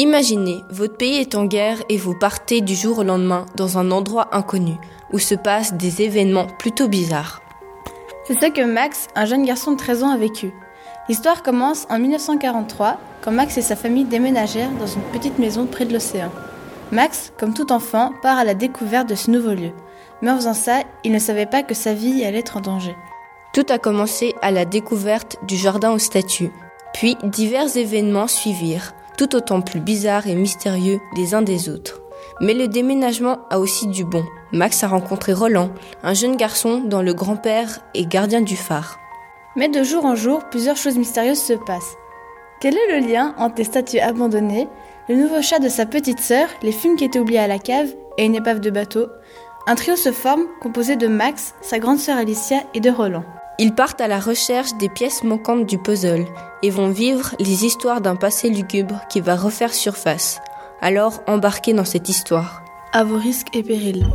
Imaginez, votre pays est en guerre et vous partez du jour au lendemain dans un endroit inconnu où se passent des événements plutôt bizarres. C'est ce que Max, un jeune garçon de 13 ans, a vécu. L'histoire commence en 1943 quand Max et sa famille déménagèrent dans une petite maison près de l'océan. Max, comme tout enfant, part à la découverte de ce nouveau lieu. Mais en faisant ça, il ne savait pas que sa vie allait être en danger. Tout a commencé à la découverte du jardin aux statues. Puis divers événements suivirent, tout autant plus bizarres et mystérieux les uns des autres. Mais le déménagement a aussi du bon. Max a rencontré Roland, un jeune garçon dont le grand-père est gardien du phare. Mais de jour en jour, plusieurs choses mystérieuses se passent. Quel est le lien entre les statues abandonnées, le nouveau chat de sa petite sœur, les fumes qui étaient oubliées à la cave et une épave de bateau? Un trio se forme composé de Max, sa grande sœur Alicia et de Roland. Ils partent à la recherche des pièces manquantes du puzzle et vont vivre les histoires d'un passé lugubre qui va refaire surface. Alors embarquez dans cette histoire. À vos risques et périls.